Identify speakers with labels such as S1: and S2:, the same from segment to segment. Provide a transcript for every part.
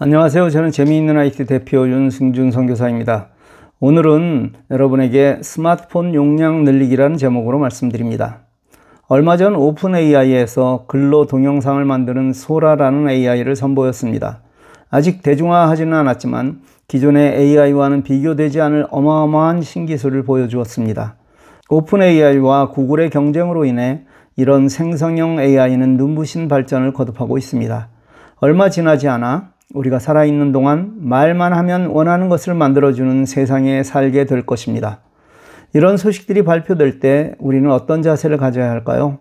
S1: 안녕하세요. 저는 재미있는 IT 대표 윤승준 선교사입니다. 오늘은 여러분에게 스마트폰 용량 늘리기라는 제목으로 말씀드립니다. 얼마 전 오픈 AI에서 글로 동영상을 만드는 소라라는 AI를 선보였습니다. 아직 대중화하지는 않았지만 기존의 AI와는 비교되지 않을 어마어마한 신기술을 보여주었습니다. 오픈 AI와 구글의 경쟁으로 인해 이런 생성형 AI는 눈부신 발전을 거듭하고 있습니다. 얼마 지나지 않아 우리가 살아있는 동안 말만 하면 원하는 것을 만들어주는 세상에 살게 될 것입니다. 이런 소식들이 발표될 때 우리는 어떤 자세를 가져야 할까요?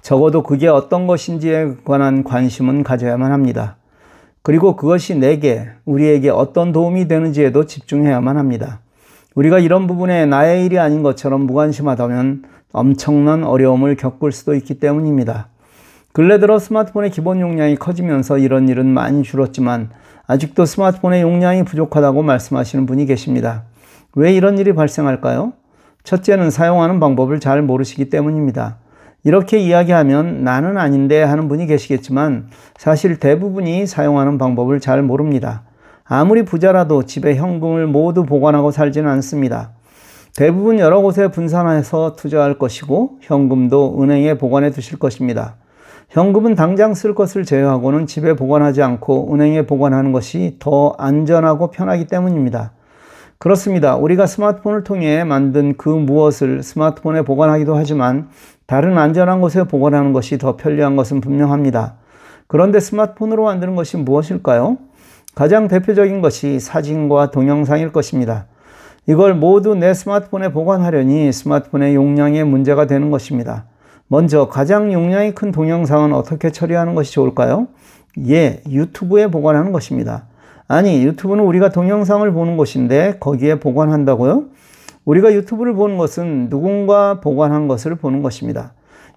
S1: 적어도 그게 어떤 것인지에 관한 관심은 가져야만 합니다. 그리고 그것이 내게, 우리에게 어떤 도움이 되는지에도 집중해야만 합니다. 우리가 이런 부분에 나의 일이 아닌 것처럼 무관심하다면 엄청난 어려움을 겪을 수도 있기 때문입니다. 근래 들어 스마트폰의 기본 용량이 커지면서 이런 일은 많이 줄었지만 아직도 스마트폰의 용량이 부족하다고 말씀하시는 분이 계십니다. 왜 이런 일이 발생할까요? 첫째는 사용하는 방법을 잘 모르시기 때문입니다. 이렇게 이야기하면 나는 아닌데 하는 분이 계시겠지만 사실 대부분이 사용하는 방법을 잘 모릅니다. 아무리 부자라도 집에 현금을 모두 보관하고 살지는 않습니다. 대부분 여러 곳에 분산해서 투자할 것이고 현금도 은행에 보관해 두실 것입니다. 현금은 당장 쓸 것을 제외하고는 집에 보관하지 않고 은행에 보관하는 것이 더 안전하고 편하기 때문입니다. 그렇습니다. 우리가 스마트폰을 통해 만든 그 무엇을 스마트폰에 보관하기도 하지만 다른 안전한 곳에 보관하는 것이 더 편리한 것은 분명합니다. 그런데 스마트폰으로 만드는 것이 무엇일까요? 가장 대표적인 것이 사진과 동영상일 것입니다. 이걸 모두 내 스마트폰에 보관하려니 스마트폰의 용량에 문제가 되는 것입니다. 먼저 가장 용량이 큰 동영상은 어떻게 처리하는 것이 좋을까요? 예, 유튜브에 보관하는 것입니다. 아니, 유튜브는 우리가 동영상을 보는 곳인데 거기에 보관한다고요? 우리가 유튜브를 보는 것은 누군가 보관한 것을 보는 것입니다.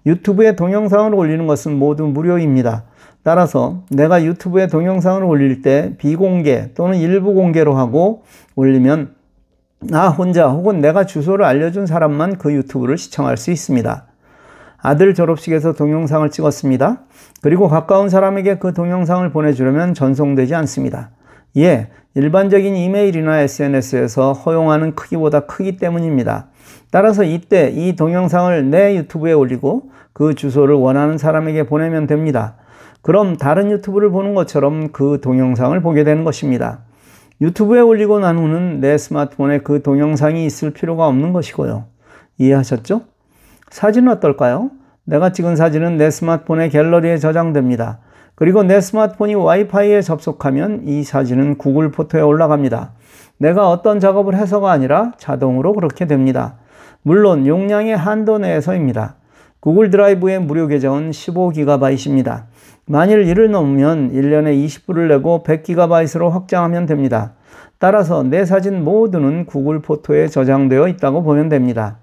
S1: 유튜브에 동영상을 올리는 것은 모두 무료입니다. 따라서 내가 유튜브에 동영상을 올릴 때 비공개 또는 일부 공개로 하고 올리면 나 혼자 혹은 내가 주소를 알려준 사람만 그 유튜브를 시청할 수 있습니다. 아들 졸업식에서 동영상을 찍었습니다. 그리고 가까운 사람에게 그 동영상을 보내주려면 전송되지 않습니다. 예, 일반적인 이메일이나 SNS에서 허용하는 크기보다 크기 때문입니다. 따라서 이때 이 동영상을 내 유튜브에 올리고 그 주소를 원하는 사람에게 보내면 됩니다. 그럼 다른 유튜브를 보는 것처럼 그 동영상을 보게 되는 것입니다. 유튜브에 올리고 난 후는 내 스마트폰에 그 동영상이 있을 필요가 없는 것이고요. 이해하셨죠? 사진은 어떨까요? 내가 찍은 사진은 내 스마트폰의 갤러리에 저장됩니다. 그리고 내 스마트폰이 와이파이에 접속하면 이 사진은 구글 포토에 올라갑니다. 내가 어떤 작업을 해서가 아니라 자동으로 그렇게 됩니다. 물론 용량의 한도 내에서입니다. 구글 드라이브의 무료 계정은 15GB입니다. 만일 이를 넘으면 1년에 20불을 내고 100GB로 확장하면 됩니다. 따라서 내 사진 모두는 구글 포토에 저장되어 있다고 보면 됩니다.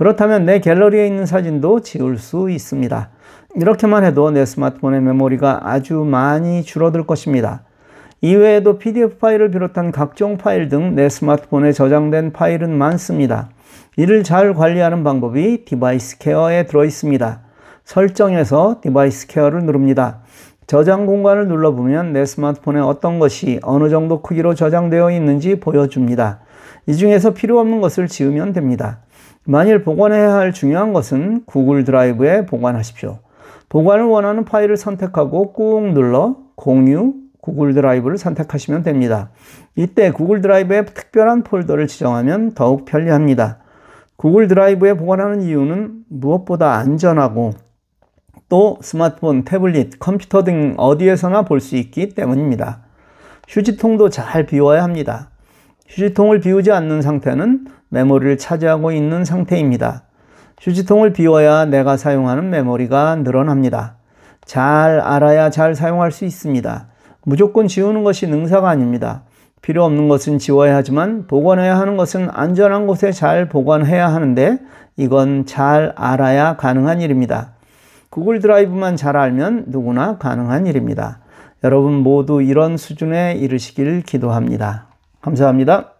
S1: 그렇다면 내 갤러리에 있는 사진도 지울 수 있습니다. 이렇게만 해도 내 스마트폰의 메모리가 아주 많이 줄어들 것입니다. 이외에도 PDF 파일을 비롯한 각종 파일 등 내 스마트폰에 저장된 파일은 많습니다. 이를 잘 관리하는 방법이 Device Care에 들어 있습니다. 설정에서 Device Care를 누릅니다. 저장 공간을 눌러보면 내 스마트폰에 어떤 것이 어느 정도 크기로 저장되어 있는지 보여줍니다. 이 중에서 필요 없는 것을 지우면 됩니다. 만일 보관해야 할 중요한 것은 구글 드라이브에 보관하십시오. 보관을 원하는 파일을 선택하고 꾹 눌러 공유 구글 드라이브를 선택하시면 됩니다. 이때 구글 드라이브에 특별한 폴더를 지정하면 더욱 편리합니다. 구글 드라이브에 보관하는 이유는 무엇보다 안전하고 또 스마트폰, 태블릿, 컴퓨터 등 어디에서나 볼 수 있기 때문입니다. 휴지통도 잘 비워야 합니다. 휴지통을 비우지 않는 상태는 메모리를 차지하고 있는 상태입니다. 휴지통을 비워야 내가 사용하는 메모리가 늘어납니다. 잘 알아야 잘 사용할 수 있습니다. 무조건 지우는 것이 능사가 아닙니다. 필요 없는 것은 지워야 하지만 보관해야 하는 것은 안전한 곳에 잘 보관해야 하는데 이건 잘 알아야 가능한 일입니다. 구글 드라이브만 잘 알면 누구나 가능한 일입니다. 여러분 모두 이런 수준에 이르시길 기도합니다. 감사합니다.